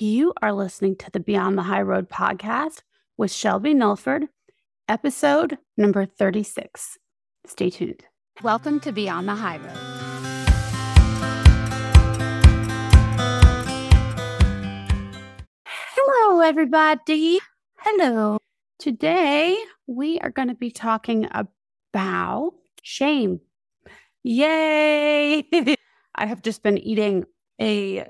You are listening to the Beyond the High Road podcast with Shelby Milford, episode number 36. Stay tuned. Welcome to Beyond the High Road. Hello, everybody. Hello. Today, we are going to be talking about shame. Yay! I have just been eating a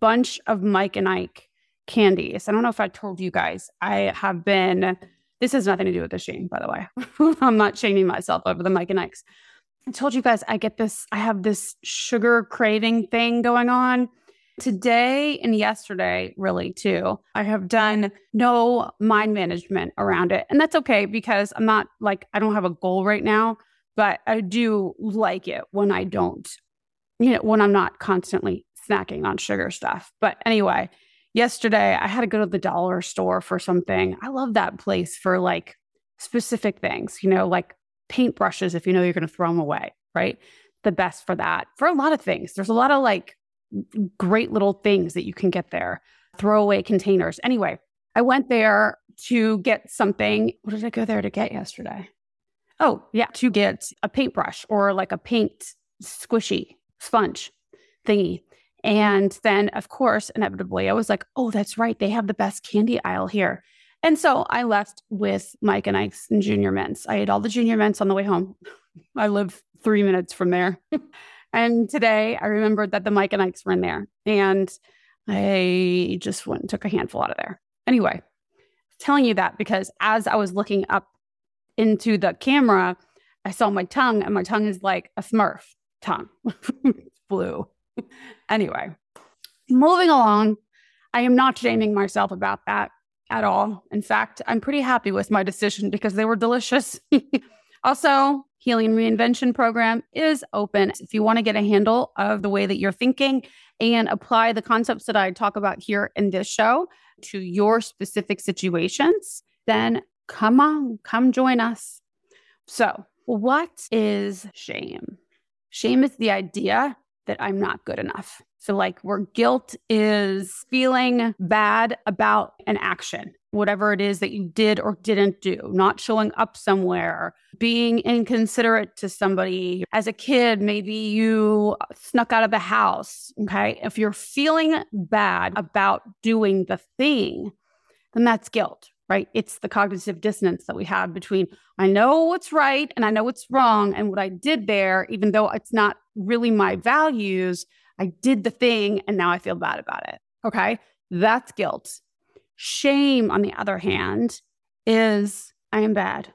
bunch of Mike and Ike candies. I don't know if I told you guys. I have been, this has nothing to do with the shame, by the way. I'm not shaming myself over the Mike and Ike's. I told you guys I get this, I have this sugar craving thing going on today and yesterday, really, too. I have done no mind management around it. And that's okay because I'm not like, I don't have a goal right now, but I do like it when I don't, you know, when I'm not constantly snacking on sugar stuff. But anyway, yesterday I had to go to the dollar store for something. I love that place for like specific things, you know, like paintbrushes if you know you're going to throw them away, right? The best for that. For a lot of things. There's a lot of like great little things that you can get there. Throwaway containers. Anyway, I went there to get something. What did I go there to get yesterday? Oh, yeah, to get a paintbrush or like a paint squishy sponge thingy. And then, of course, inevitably, I was like, oh, that's right. They have the best candy aisle here. And so I left with Mike and Ike's and Junior Mints. I ate all the Junior Mints on the way home. I live three minutes from there. and today I remembered that the Mike and Ike's were in there. And I just went and took a handful out of there. Anyway, telling you that because as I was looking up into the camera, I saw my tongue, and my tongue is like a smurf tongue. blue. anyway, moving along, I am not shaming myself about that at all. In fact, I'm pretty happy with my decision because they were delicious. also, Healing Reinvention Program is open. If you want to get a handle of the way that you're thinking and apply the concepts that I talk about here in this show to your specific situations, then come on, come join us. So, what is shame? Shame is the idea that I'm not good enough. So, like, where guilt is feeling bad about an action, whatever it is that you did or didn't do, not showing up somewhere, being inconsiderate to somebody. As a kid, maybe you snuck out of the house. Okay. If you're feeling bad about doing the thing, then that's guilt, right? It's the cognitive dissonance that we have between I know what's right and I know what's wrong. And what I did there, even though it's not really my values, I did the thing and now I feel bad about it. Okay. That's guilt. Shame, on the other hand, is I am bad.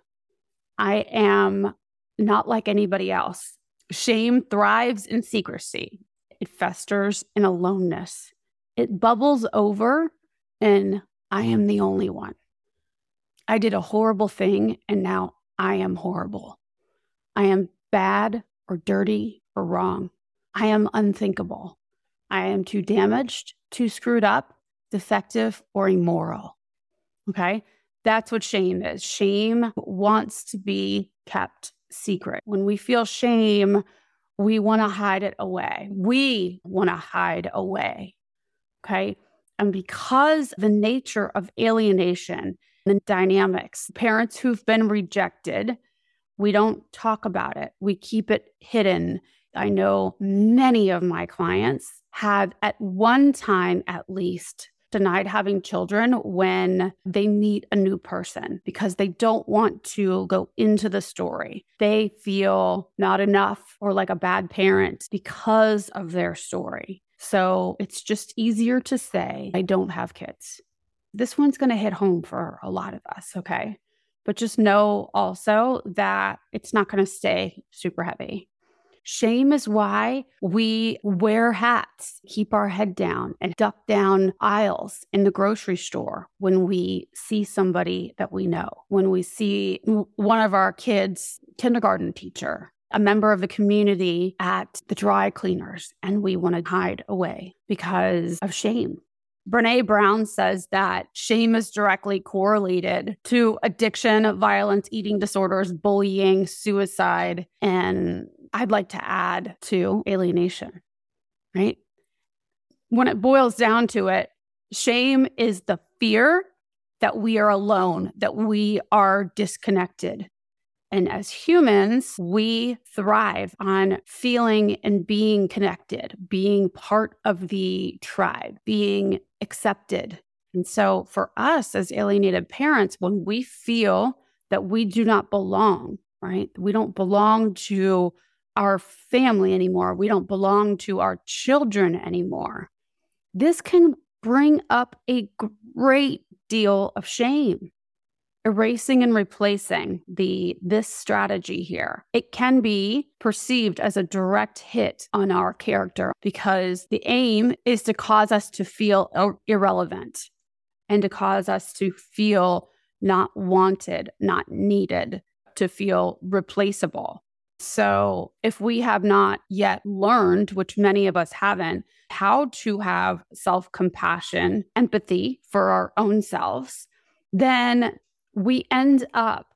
I am not like anybody else. Shame thrives in secrecy, it festers in aloneness, it bubbles over, and I am the only one. I did a horrible thing and now I am horrible. I am bad or dirty or wrong. I am unthinkable. I am too damaged, too screwed up, defective, or immoral. Okay. That's what shame is. Shame wants to be kept secret. When we feel shame, we want to hide it away. We want to hide away. Okay. And because the nature of alienation the dynamics. Parents who've been rejected, we don't talk about it, we keep it hidden. I know many of my clients have, at one time at least, denied having children when they meet a new person because they don't want to go into the story. They feel not enough or like a bad parent because of their story. So it's just easier to say, I don't have kids this one's going to hit home for a lot of us. Okay. But just know also that it's not going to stay super heavy. Shame is why we wear hats, keep our head down, and duck down aisles in the grocery store when we see somebody that we know, when we see one of our kids' kindergarten teacher, a member of the community at the dry cleaners, and we want to hide away because of shame. Brene Brown says that shame is directly correlated to addiction, violence, eating disorders, bullying, suicide, and I'd like to add to alienation, right? When it boils down to it, Shame is the fear that we are alone, that we are disconnected. And as humans, we thrive on feeling and being connected, being part of the tribe, being accepted. And so, for us as alienated parents, when we feel that we do not belong, right? We don't belong to our family anymore. We don't belong to our children anymore. This can bring up a great deal of shame. Erasing and replacing the this strategy here. It can be perceived as a direct hit on our character because the aim is to cause us to feel irrelevant and to cause us to feel not wanted, not needed, to feel replaceable. So, if we have not yet learned, which many of us haven't, how to have self compassion, empathy for our own selves, then we end up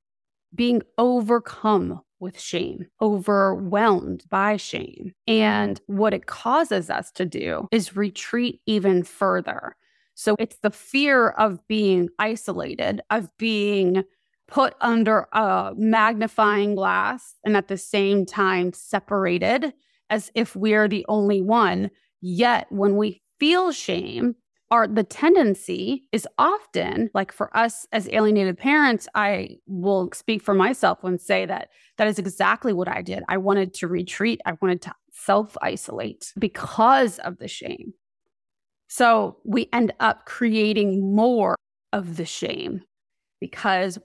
being overcome with shame, overwhelmed by shame. And what it causes us to do is retreat even further. So it's the fear of being isolated, of being put under a magnifying glass and at the same time separated as if we're the only one. Yet when we feel shame, our the tendency is often like for us as alienated parents i will speak for myself and say that that is exactly what i did. I wanted to retreat. I wanted to self isolate because of the shame. So we end up creating more of the shame because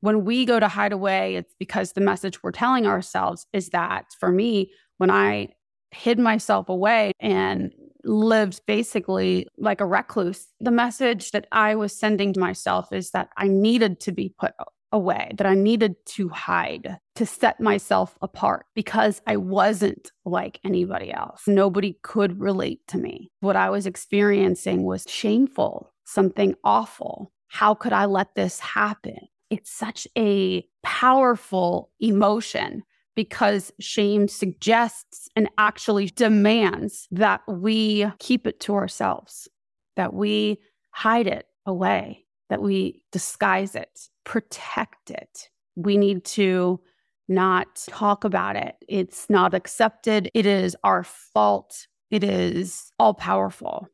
when we go to hide away, it's because the message we're telling ourselves is that for me, when I hid myself away and lived basically like a recluse, the message that I was sending to myself is that I needed to be put away, that I needed to hide to set myself apart because I wasn't like anybody else. Nobody could relate to me. What I was experiencing was shameful, something awful. How could I let this happen? it's such a powerful emotion because shame suggests and actually demands that we keep it to ourselves, that we hide it away, that we disguise it, protect it. We need to not talk about it. It's not accepted. It is our fault. It is all powerful.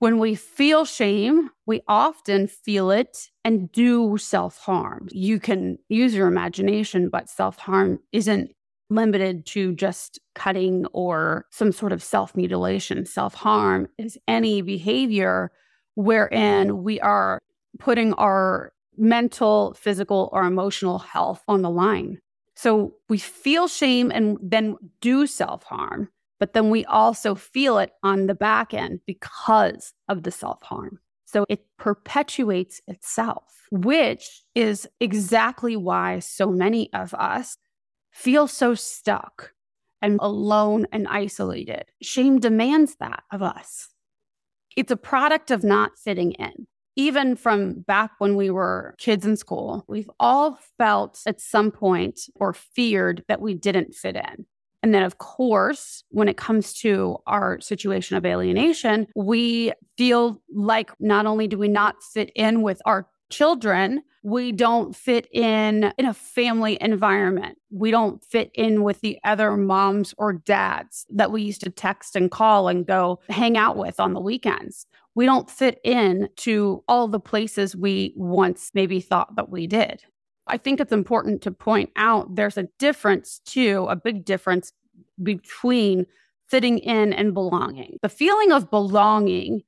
When we feel shame, we often feel it and do self harm. You can use your imagination, but self harm isn't limited to just cutting or some sort of self mutilation. Self harm is any behavior wherein we are putting our mental, physical, or emotional health on the line. So we feel shame and then do self harm but then we also feel it on the back end because of the self harm. So it perpetuates itself, which is exactly why so many of us feel so stuck and alone and isolated. Shame demands that of us. It's a product of not fitting in. Even from back when we were kids in school, we've all felt at some point or feared that we didn't fit in. And then, of course, when it comes to our situation of alienation, we feel like not only do we not fit in with our children, we don't fit in in a family environment. We don't fit in with the other moms or dads that we used to text and call and go hang out with on the weekends. We don't fit in to all the places we once maybe thought that we did. I think it's important to point out there's a difference too, a big difference between fitting in and belonging. The feeling of belonging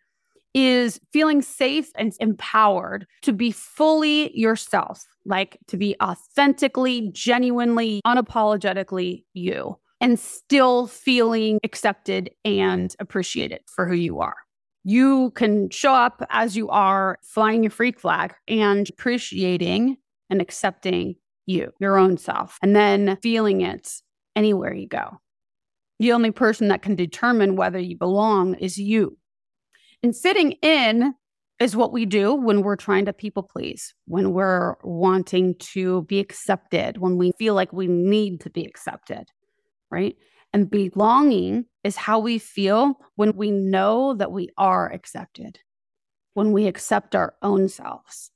is feeling safe and empowered to be fully yourself, like to be authentically, genuinely, unapologetically you, and still feeling accepted and appreciated for who you are. You can show up as you are, flying your freak flag and appreciating and accepting you, your own self, and then feeling it anywhere you go. The only person that can determine whether you belong is you. And fitting in is what we do when we're trying to people please, when we're wanting to be accepted, when we feel like we need to be accepted, right? And belonging is how we feel when we know that we are accepted. when we accept our own selves.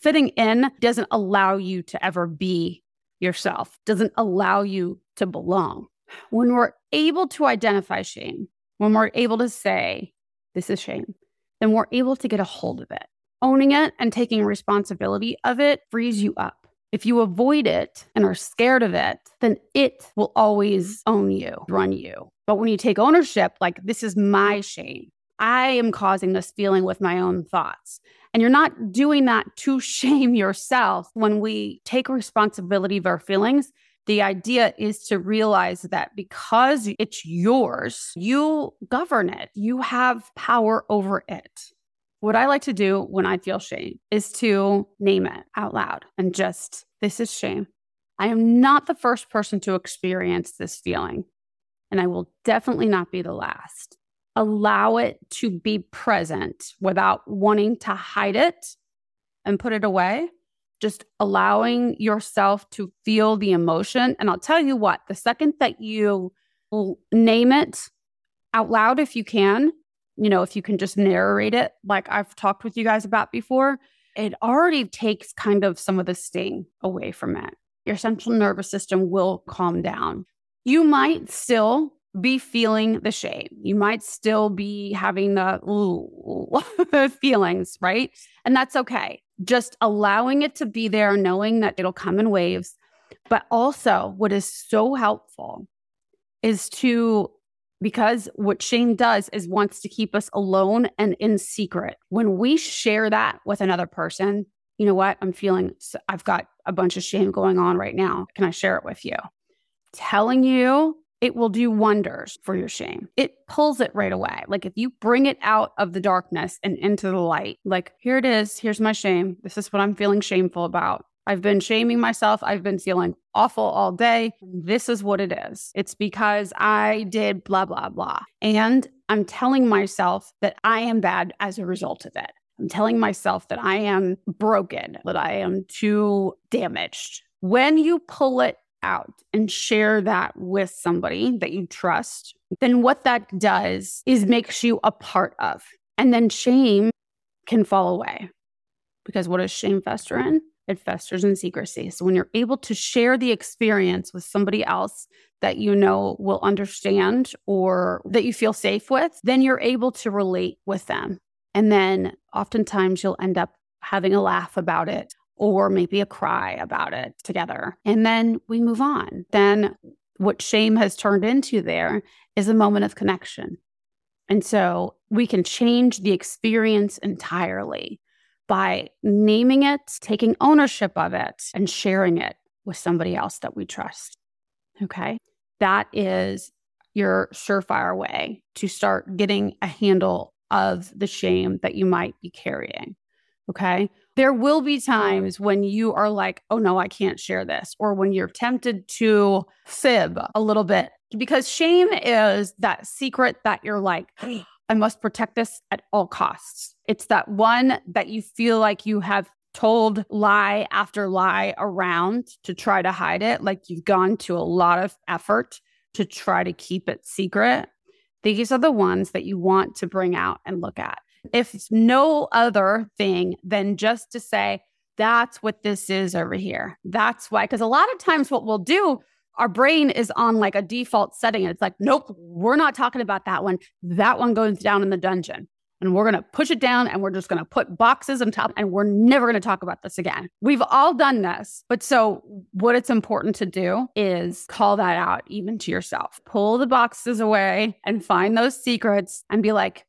Fitting in doesn't allow you to ever be yourself, doesn't allow you to belong. When we're able to identify shame, when we're able to say, this is shame, then we're able to get a hold of it. Owning it and taking responsibility of it frees you up. If you avoid it and are scared of it, then it will always own you, run you. But when you take ownership, like this is my shame, I am causing this feeling with my own thoughts. And you're not doing that to shame yourself. When we take responsibility of our feelings, the idea is to realize that because it's yours, you govern it, you have power over it. What I like to do when I feel shame is to name it out loud and just, this is shame. I am not the first person to experience this feeling, and I will definitely not be the last allow it to be present without wanting to hide it and put it away. Just allowing yourself to feel the emotion. And I'll tell you what, the second that you name it out loud, if you can, you know, if you can just narrate it, like I've talked with you guys about before, it already takes kind of some of the sting away from it. Your central nervous system will calm down. You might still be feeling the shame. You might still be having the ooh, feelings, right? And that's okay. Just allowing it to be there, knowing that it'll come in waves. But also, what is so helpful is to, because what shame does is wants to keep us alone and in secret. When we share that with another person, you know what? I'm feeling, I've got a bunch of shame going on right now. Can I share it with you? Telling you it will do wonders for your shame. It pulls it right away. Like if you bring it out of the darkness and into the light, like here it is, here's my shame. This is what I'm feeling shameful about. I've been shaming myself. I've been feeling awful all day. This is what it is. It's because I did blah, blah, blah. And I'm telling myself that I am bad as a result of it. I'm telling myself that I am broken, that I am too damaged. When you pull it out and share that with somebody that you trust, then what that does is makes you a part of. And then shame can fall away. Because what does shame fester in? It festers in secrecy. So when you're able to share the experience with somebody else that you know will understand or that you feel safe with, then you're able to relate with them. And then oftentimes you'll end up having a laugh about it or maybe a cry about it together. And then we move on. Then what shame has turned into there is a moment of connection. And so we can change the experience entirely by naming it, taking ownership of it, and sharing it with somebody else that we trust. Okay. That is your surefire way to start getting a handle of the shame that you might be carrying. Okay there will be times when you are like, oh no, I can't share this, or when you're tempted to fib a little bit, because shame is that secret that you're like, I must protect this at all costs. It's that one that you feel like you have told lie after lie around to try to hide it, like you've gone to a lot of effort to try to keep it secret. These are the ones that you want to bring out and look at if no other thing than just to say, that's what this is over here. That's why. Because a lot of times, what we'll do, our brain is on like a default setting. And it's like, nope, we're not talking about that one. That one goes down in the dungeon. And we're going to push it down and we're just going to put boxes on top and we're never going to talk about this again. We've all done this. But so, what it's important to do is call that out even to yourself. Pull the boxes away and find those secrets and be like,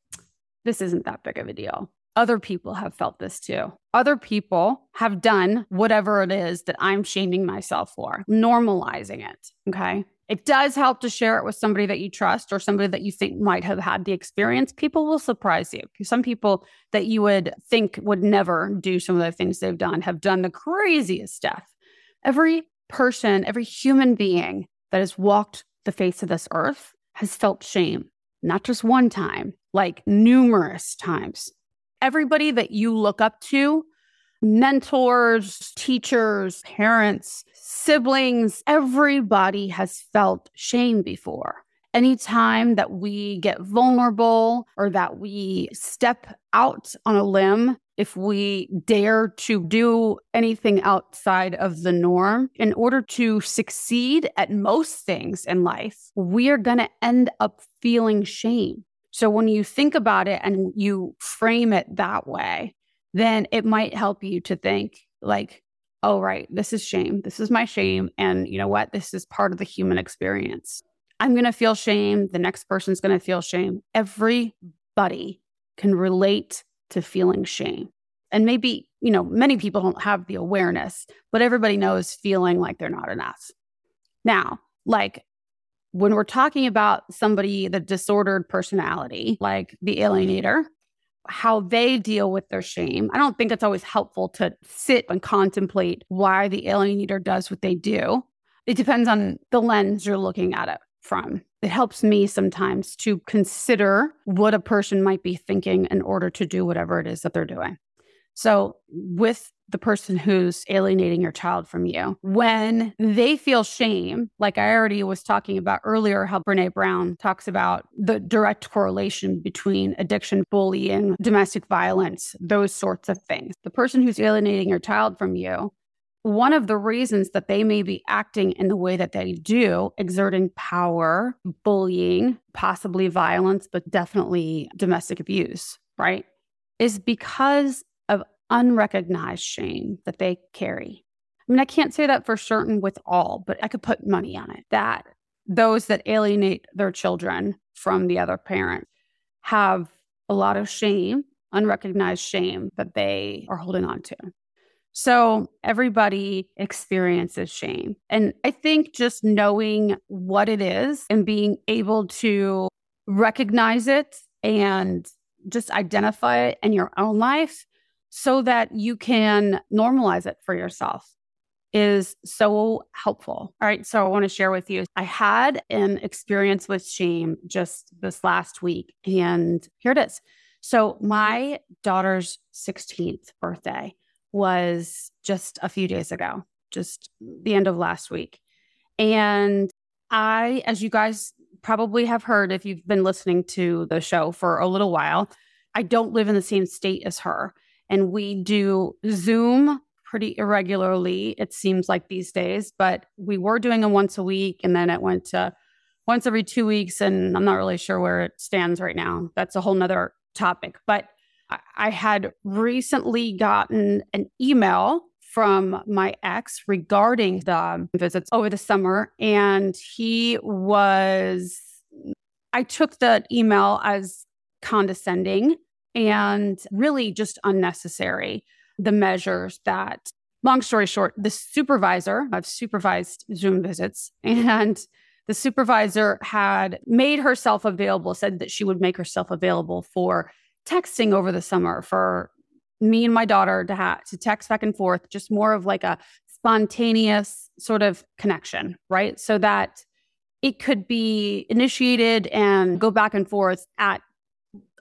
this isn't that big of a deal. Other people have felt this too. Other people have done whatever it is that I'm shaming myself for, normalizing it. Okay. It does help to share it with somebody that you trust or somebody that you think might have had the experience. People will surprise you. Some people that you would think would never do some of the things they've done have done the craziest stuff. Every person, every human being that has walked the face of this earth has felt shame not just one time, like numerous times. Everybody that you look up to, mentors, teachers, parents, siblings, everybody has felt shame before. anytime that we get vulnerable or that we step out on a limb, if we dare to do anything outside of the norm, in order to succeed at most things in life, we are going to end up feeling shame. So when you think about it and you frame it that way, then it might help you to think like, oh, right, this is shame. This is my shame. And you know what? This is part of the human experience. I'm going to feel shame. The next person's going to feel shame. Everybody can relate to feeling shame. And maybe, you know, many people don't have the awareness, but everybody knows feeling like they're not enough. Now, like when we're talking about somebody, the disordered personality, like the alienator, how they deal with their shame. I don't think it's always helpful to sit and contemplate why the alienator does what they do. It depends on the lens you're looking at it from. It helps me sometimes to consider what a person might be thinking in order to do whatever it is that they're doing. So, with the person who's alienating your child from you, when they feel shame, like I already was talking about earlier, how Brene Brown talks about the direct correlation between addiction, bullying, domestic violence, those sorts of things. The person who's alienating your child from you one of the reasons that they may be acting in the way that they do, exerting power, bullying, possibly violence, but definitely domestic abuse, right, is because unrecognized shame that they carry. I mean, I can't say that for certain with all, but I could put money on it that those that alienate their children from the other parent have a lot of shame, unrecognized shame that they are holding on to. So everybody experiences shame. And I think just knowing what it is and being able to recognize it and just identify it in your own life so that you can normalize it for yourself is so helpful. All right. So I want to share with you. I had an experience with shame just this last week, and here it is. So, my daughter's 16th birthday, was just a few days ago, just the end of last week. And I, as you guys probably have heard if you've been listening to the show for a little while, I don't live in the same state as her. And we do Zoom pretty irregularly, it seems like these days, but we were doing a once a week and then it went to once every two weeks. And I'm not really sure where it stands right now. That's a whole nother topic. But I had recently gotten an email from my ex regarding the visits over the summer. And he was, I took the email as condescending and really just unnecessary. The measures that, long story short, the supervisor, I've supervised Zoom visits, and the supervisor had made herself available, said that she would make herself available for texting over the summer for me and my daughter to have to text back and forth, just more of like a spontaneous sort of connection, right? So that it could be initiated and go back and forth at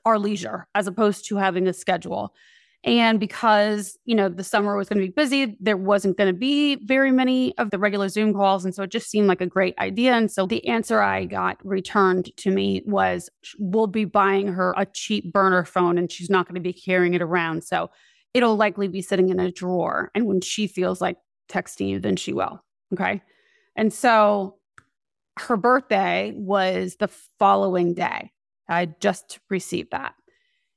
our leisure as opposed to having a schedule. And because, you know, the summer was going to be busy, there wasn't going to be very many of the regular Zoom calls. And so it just seemed like a great idea. And so the answer I got returned to me was we'll be buying her a cheap burner phone and she's not going to be carrying it around. So it'll likely be sitting in a drawer. And when she feels like texting you, then she will. Okay. And so her birthday was the following day. I just received that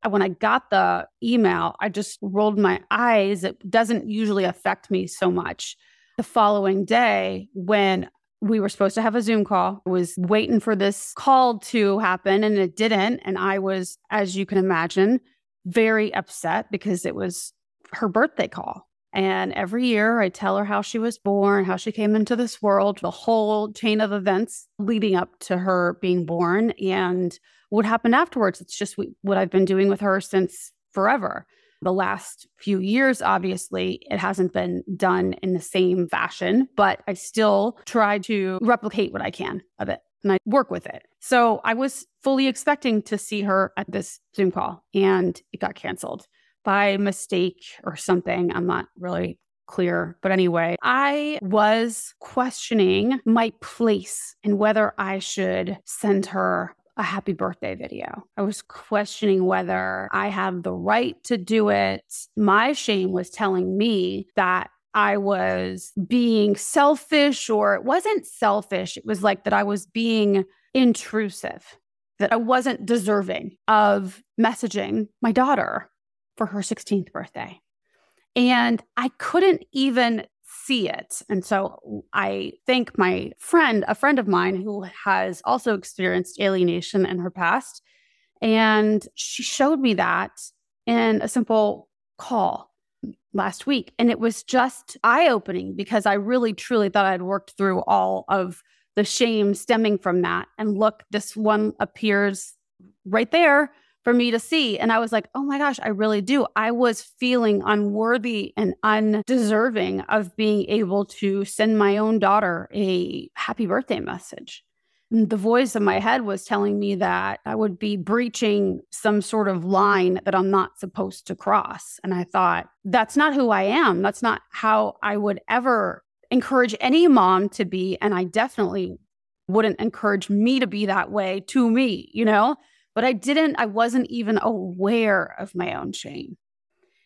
when I got the email, I just rolled my eyes. It doesn't usually affect me so much. The following day, when we were supposed to have a Zoom call, I was waiting for this call to happen and it didn't. And I was, as you can imagine, very upset because it was her birthday call. And every year I tell her how she was born, how she came into this world, the whole chain of events leading up to her being born. And what happened afterwards. It's just what I've been doing with her since forever. The last few years, obviously, it hasn't been done in the same fashion, but I still try to replicate what I can of it and I work with it. So I was fully expecting to see her at this Zoom call and it got canceled by mistake or something. I'm not really clear. But anyway, I was questioning my place and whether I should send her a happy birthday video. I was questioning whether I have the right to do it. My shame was telling me that I was being selfish, or it wasn't selfish. It was like that I was being intrusive, that I wasn't deserving of messaging my daughter for her 16th birthday. And I couldn't even see it. And so I thank my friend, a friend of mine who has also experienced alienation in her past. And she showed me that in a simple call last week. And it was just eye opening because I really truly thought I'd worked through all of the shame stemming from that. And look, this one appears right there for me to see. And I was like, oh my gosh, I really do. I was feeling unworthy and undeserving of being able to send my own daughter a happy birthday message. And the voice in my head was telling me that I would be breaching some sort of line that I'm not supposed to cross. And I thought, that's not who I am. That's not how I would ever encourage any mom to be. And I definitely wouldn't encourage me to be that way to me, you know? But I didn't, I wasn't even aware of my own shame.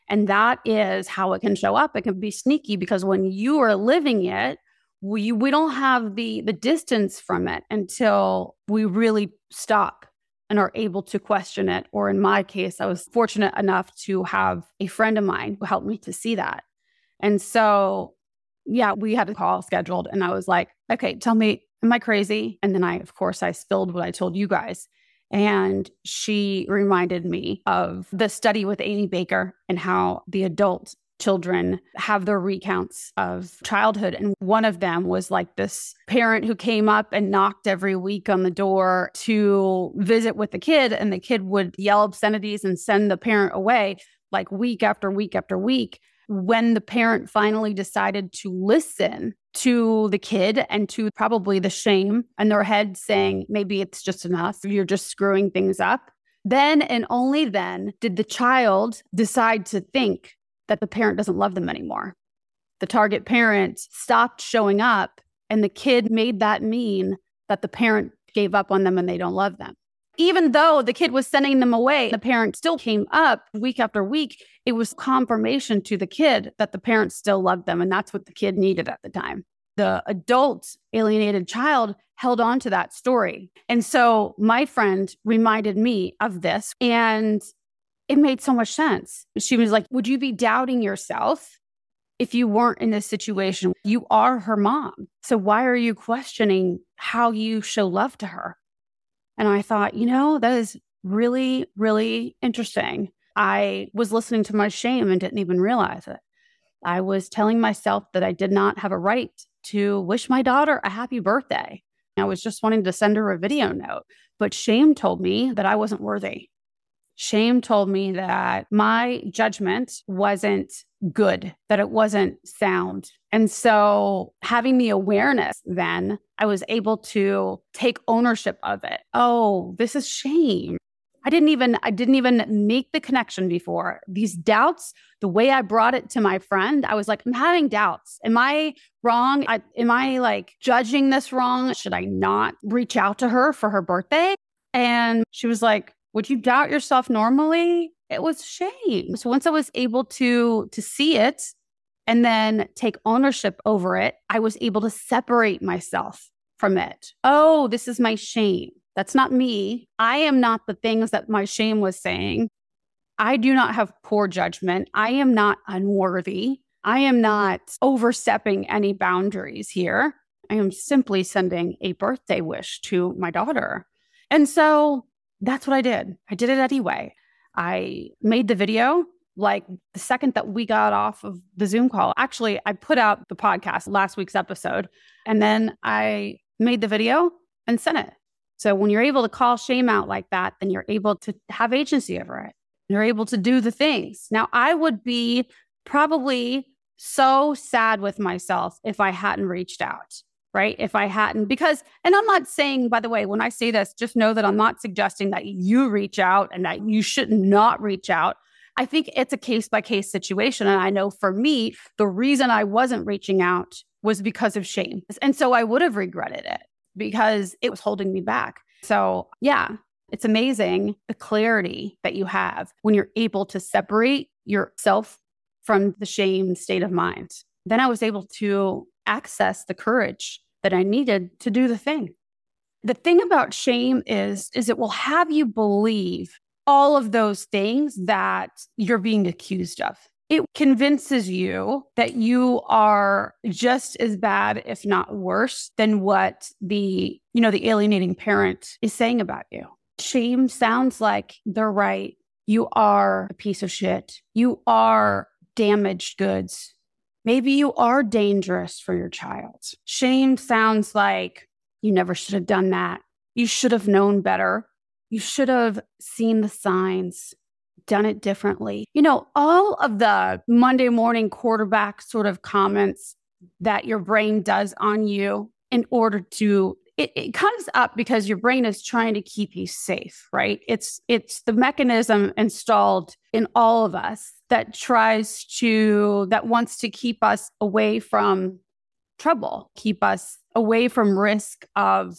And that is how it can show up. It can be sneaky because when you are living it, we we don't have the the distance from it until we really stop and are able to question it. Or in my case, I was fortunate enough to have a friend of mine who helped me to see that. And so, yeah, we had a call scheduled, and I was like, okay, tell me, am I crazy? And then I, of course, I spilled what I told you guys. And she reminded me of the study with Amy Baker and how the adult children have their recounts of childhood. And one of them was like this parent who came up and knocked every week on the door to visit with the kid, and the kid would yell obscenities and send the parent away like week after week after week. When the parent finally decided to listen to the kid and to probably the shame in their head saying, maybe it's just enough, you're just screwing things up. Then and only then did the child decide to think that the parent doesn't love them anymore. The target parent stopped showing up, and the kid made that mean that the parent gave up on them and they don't love them. Even though the kid was sending them away, the parent still came up week after week it was confirmation to the kid that the parents still loved them. And that's what the kid needed at the time. The adult alienated child held on to that story. And so my friend reminded me of this, and it made so much sense. She was like, Would you be doubting yourself if you weren't in this situation? You are her mom. So why are you questioning how you show love to her? And I thought, you know, that is really, really interesting. I was listening to my shame and didn't even realize it. I was telling myself that I did not have a right to wish my daughter a happy birthday. I was just wanting to send her a video note, but shame told me that I wasn't worthy. Shame told me that my judgment wasn't good, that it wasn't sound. And so, having the awareness, then I was able to take ownership of it. Oh, this is shame. I didn't even I didn't even make the connection before. These doubts, the way I brought it to my friend, I was like, I'm having doubts. Am I wrong? I, am I like judging this wrong? Should I not reach out to her for her birthday? And she was like, Would you doubt yourself normally? It was shame. So once I was able to to see it and then take ownership over it, I was able to separate myself from it. Oh, this is my shame. That's not me. I am not the things that my shame was saying. I do not have poor judgment. I am not unworthy. I am not overstepping any boundaries here. I am simply sending a birthday wish to my daughter. And so that's what I did. I did it anyway. I made the video like the second that we got off of the Zoom call. Actually, I put out the podcast last week's episode and then I made the video and sent it. So when you're able to call shame out like that, then you're able to have agency over it. You're able to do the things. Now, I would be probably so sad with myself if I hadn't reached out, right? If I hadn't, because, and I'm not saying, by the way, when I say this, just know that I'm not suggesting that you reach out and that you should not reach out. I think it's a case by case situation. And I know for me, the reason I wasn't reaching out was because of shame. And so I would have regretted it because it was holding me back. So, yeah, it's amazing the clarity that you have when you're able to separate yourself from the shame state of mind. Then I was able to access the courage that I needed to do the thing. The thing about shame is is it will have you believe all of those things that you're being accused of. It convinces you that you are just as bad if not worse than what the, you know, the alienating parent is saying about you. Shame sounds like they're right. You are a piece of shit. You are damaged goods. Maybe you are dangerous for your child. Shame sounds like you never should have done that. You should have known better. You should have seen the signs, done it differently. You know, all of the Monday morning quarterback sort of comments that your brain does on you in order to it, it, comes up because your brain is trying to keep you safe right? It's it's the mechanism installed in all of us that tries to that wants to keep us away from trouble keep us away from risk of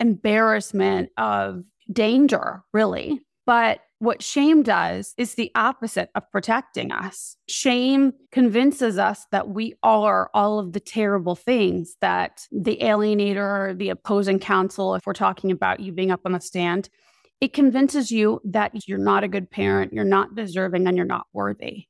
embarrassment of danger really but what shame does is the opposite of protecting us. Shame convinces us that we are all of the terrible things that the alienator, the opposing counsel, if we're talking about you being up on the stand, it convinces you that you're not a good parent, you're not deserving, and you're not worthy.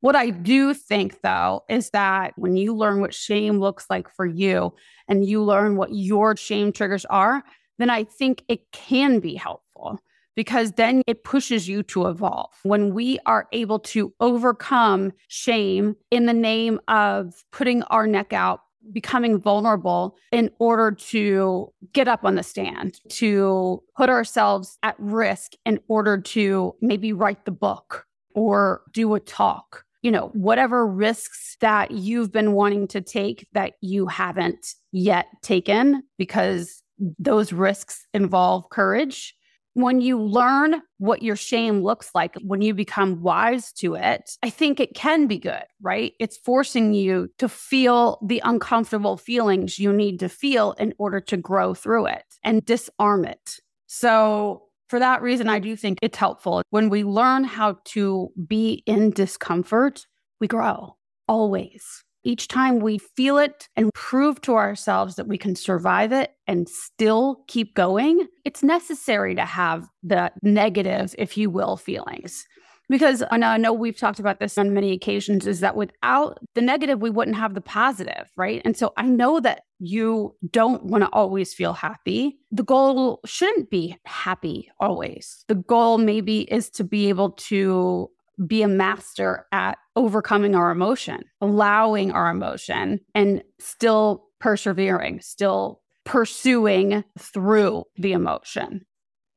What I do think, though, is that when you learn what shame looks like for you and you learn what your shame triggers are, then I think it can be helpful because then it pushes you to evolve. When we are able to overcome shame in the name of putting our neck out, becoming vulnerable in order to get up on the stand, to put ourselves at risk in order to maybe write the book or do a talk. You know, whatever risks that you've been wanting to take that you haven't yet taken because those risks involve courage when you learn what your shame looks like, when you become wise to it, I think it can be good, right? It's forcing you to feel the uncomfortable feelings you need to feel in order to grow through it and disarm it. So, for that reason, I do think it's helpful. When we learn how to be in discomfort, we grow always each time we feel it and prove to ourselves that we can survive it and still keep going, it's necessary to have the negative, if you will, feelings. Because I know we've talked about this on many occasions, is that without the negative, we wouldn't have the positive, right? And so I know that you don't want to always feel happy. The goal shouldn't be happy always. The goal maybe is to be able to be a master at overcoming our emotion, allowing our emotion, and still persevering, still pursuing through the emotion.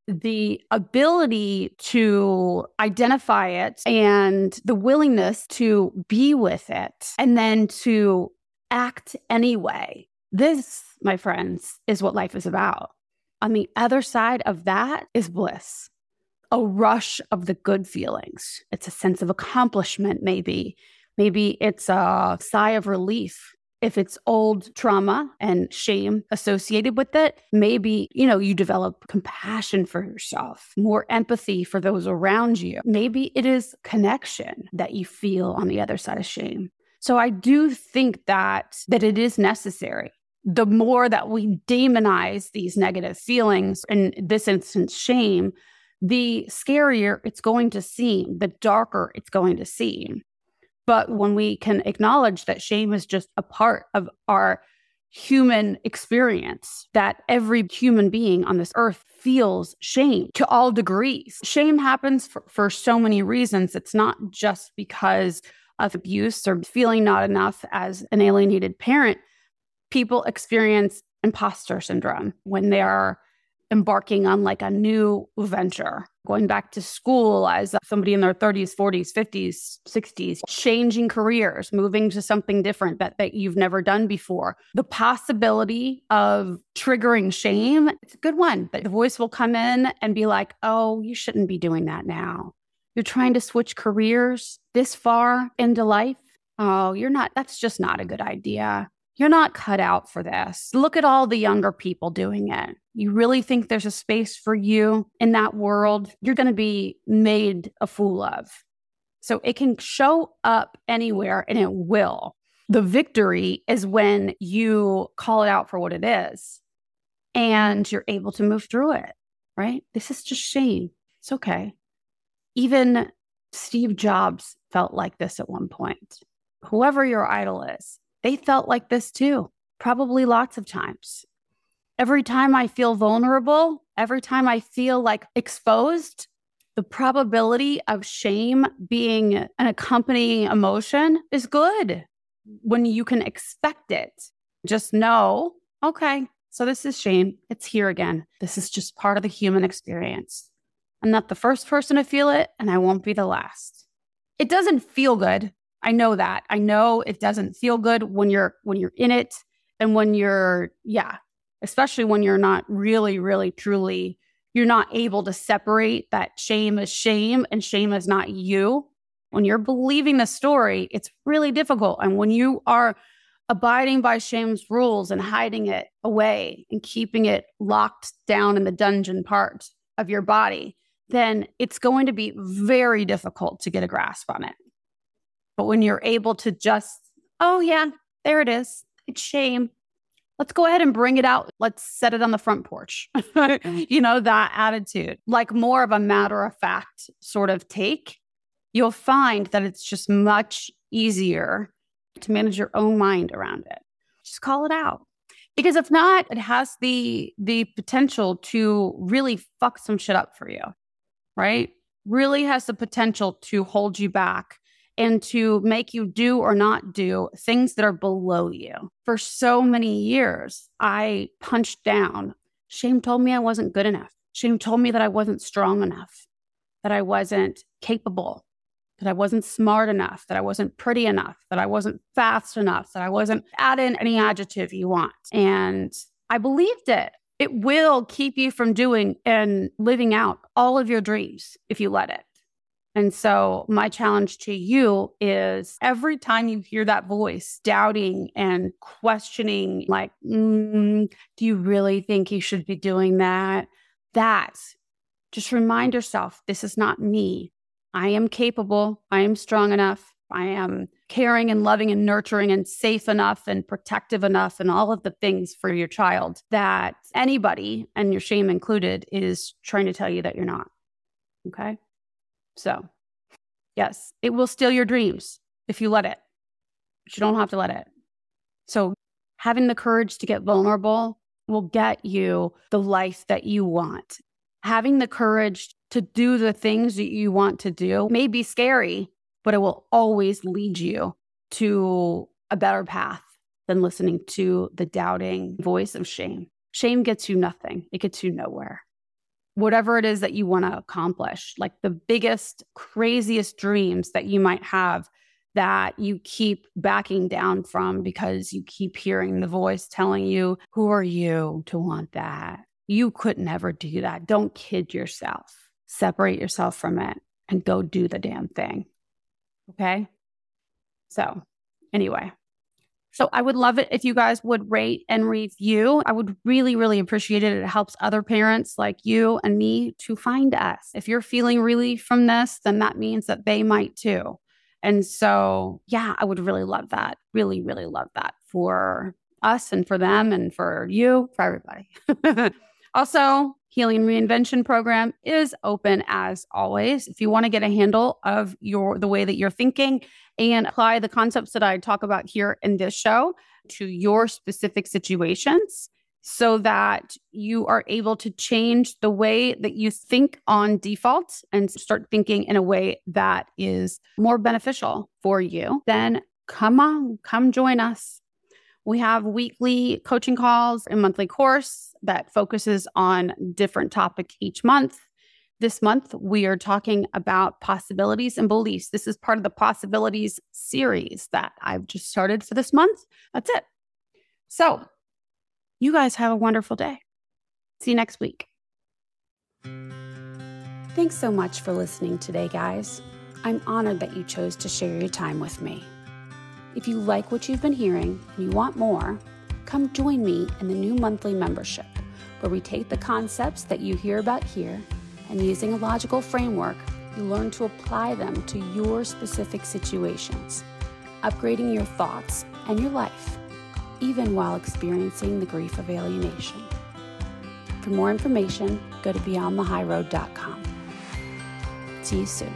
The ability to identify it and the willingness to be with it and then to act anyway. This, my friends, is what life is about. On the other side of that is bliss a rush of the good feelings. It's a sense of accomplishment, maybe. Maybe it's a sigh of relief. If it's old trauma and shame associated with it, maybe, you know, you develop compassion for yourself, more empathy for those around you. Maybe it is connection that you feel on the other side of shame. So I do think that that it is necessary the more that we demonize these negative feelings, in this instance, shame, the scarier it's going to seem, the darker it's going to seem. But when we can acknowledge that shame is just a part of our human experience, that every human being on this earth feels shame to all degrees. Shame happens for, for so many reasons. It's not just because of abuse or feeling not enough as an alienated parent. People experience imposter syndrome when they are embarking on like a new venture, going back to school as somebody in their 30s, 40s, 50s, 60s, changing careers, moving to something different that, that you've never done before. The possibility of triggering shame, it's a good one. But the voice will come in and be like, oh, you shouldn't be doing that now. You're trying to switch careers this far into life. Oh, you're not, that's just not a good idea. You're not cut out for this. Look at all the younger people doing it. You really think there's a space for you in that world? You're going to be made a fool of. So it can show up anywhere and it will. The victory is when you call it out for what it is and you're able to move through it, right? This is just shame. It's okay. Even Steve Jobs felt like this at one point. Whoever your idol is, they felt like this too, probably lots of times. Every time I feel vulnerable, every time I feel like exposed, the probability of shame being an accompanying emotion is good when you can expect it. Just know, okay, so this is shame. It's here again. This is just part of the human experience. I'm not the first person to feel it, and I won't be the last. It doesn't feel good. I know that. I know it doesn't feel good when you're when you're in it and when you're yeah, especially when you're not really really truly you're not able to separate that shame is shame and shame is not you. When you're believing the story, it's really difficult. And when you are abiding by shame's rules and hiding it away and keeping it locked down in the dungeon part of your body, then it's going to be very difficult to get a grasp on it. But when you're able to just, oh, yeah, there it is, it's shame let's go ahead and bring it out. Let's set it on the front porch. Mm. you know, that attitude, like more of a matter of fact sort of take, you'll find that it's just much easier to manage your own mind around it. Just call it out. Because if not, it has the the potential to really fuck some shit up for you. Right? Really has the potential to hold you back and to make you do or not do things that are below you. For so many years, I punched down. Shame told me I wasn't good enough. Shame told me that I wasn't strong enough, that I wasn't capable, that I wasn't smart enough, that I wasn't pretty enough, that I wasn't fast enough, that I wasn't, add in any adjective you want. And I believed it. It will keep you from doing and living out all of your dreams if you let it. And so, my challenge to you is every time you hear that voice doubting and questioning, like, mm, do you really think you should be doing that? That just remind yourself this is not me. I am capable. I am strong enough. I am caring and loving and nurturing and safe enough and protective enough and all of the things for your child that anybody, and your shame included, is trying to tell you that you're not. Okay. So, yes, it will steal your dreams if you let it, but you don't have to let it. So, having the courage to get vulnerable will get you the life that you want. Having the courage to do the things that you want to do may be scary, but it will always lead you to a better path than listening to the doubting voice of shame. Shame gets you nothing, it gets you nowhere whatever it is that you want to accomplish, like the biggest, craziest dreams that you might have that you keep backing down from because you keep hearing the voice telling you, Who are you to want that? You could never do that. Don't kid yourself. Separate yourself from it and go do the damn thing. Okay. So, anyway, so I would love it if you guys would rate and review. I would really, really appreciate it. It helps other parents like you and me to find us. If you're feeling relief from this, then that means that they might too. And so, yeah, I would really love that. Really, really love that for us and for them and for you, for everybody. also, Healing Reinvention program is open as always. If you want to get a handle of your the way that you're thinking and apply the concepts that I talk about here in this show to your specific situations so that you are able to change the way that you think on default and start thinking in a way that is more beneficial for you, then come on, come join us. We have weekly coaching calls and monthly course that focuses on different topics each month. This month, we are talking about possibilities and beliefs. This is part of the possibilities series that I've just started for this month. That's it. So, you guys have a wonderful day. See you next week. Thanks so much for listening today, guys. I'm honored that you chose to share your time with me. If you like what you've been hearing and you want more, come join me in the new monthly membership, where we take the concepts that you hear about here and using a logical framework, you learn to apply them to your specific situations, upgrading your thoughts and your life, even while experiencing the grief of alienation. For more information, go to beyondthehighroad.com. See you soon.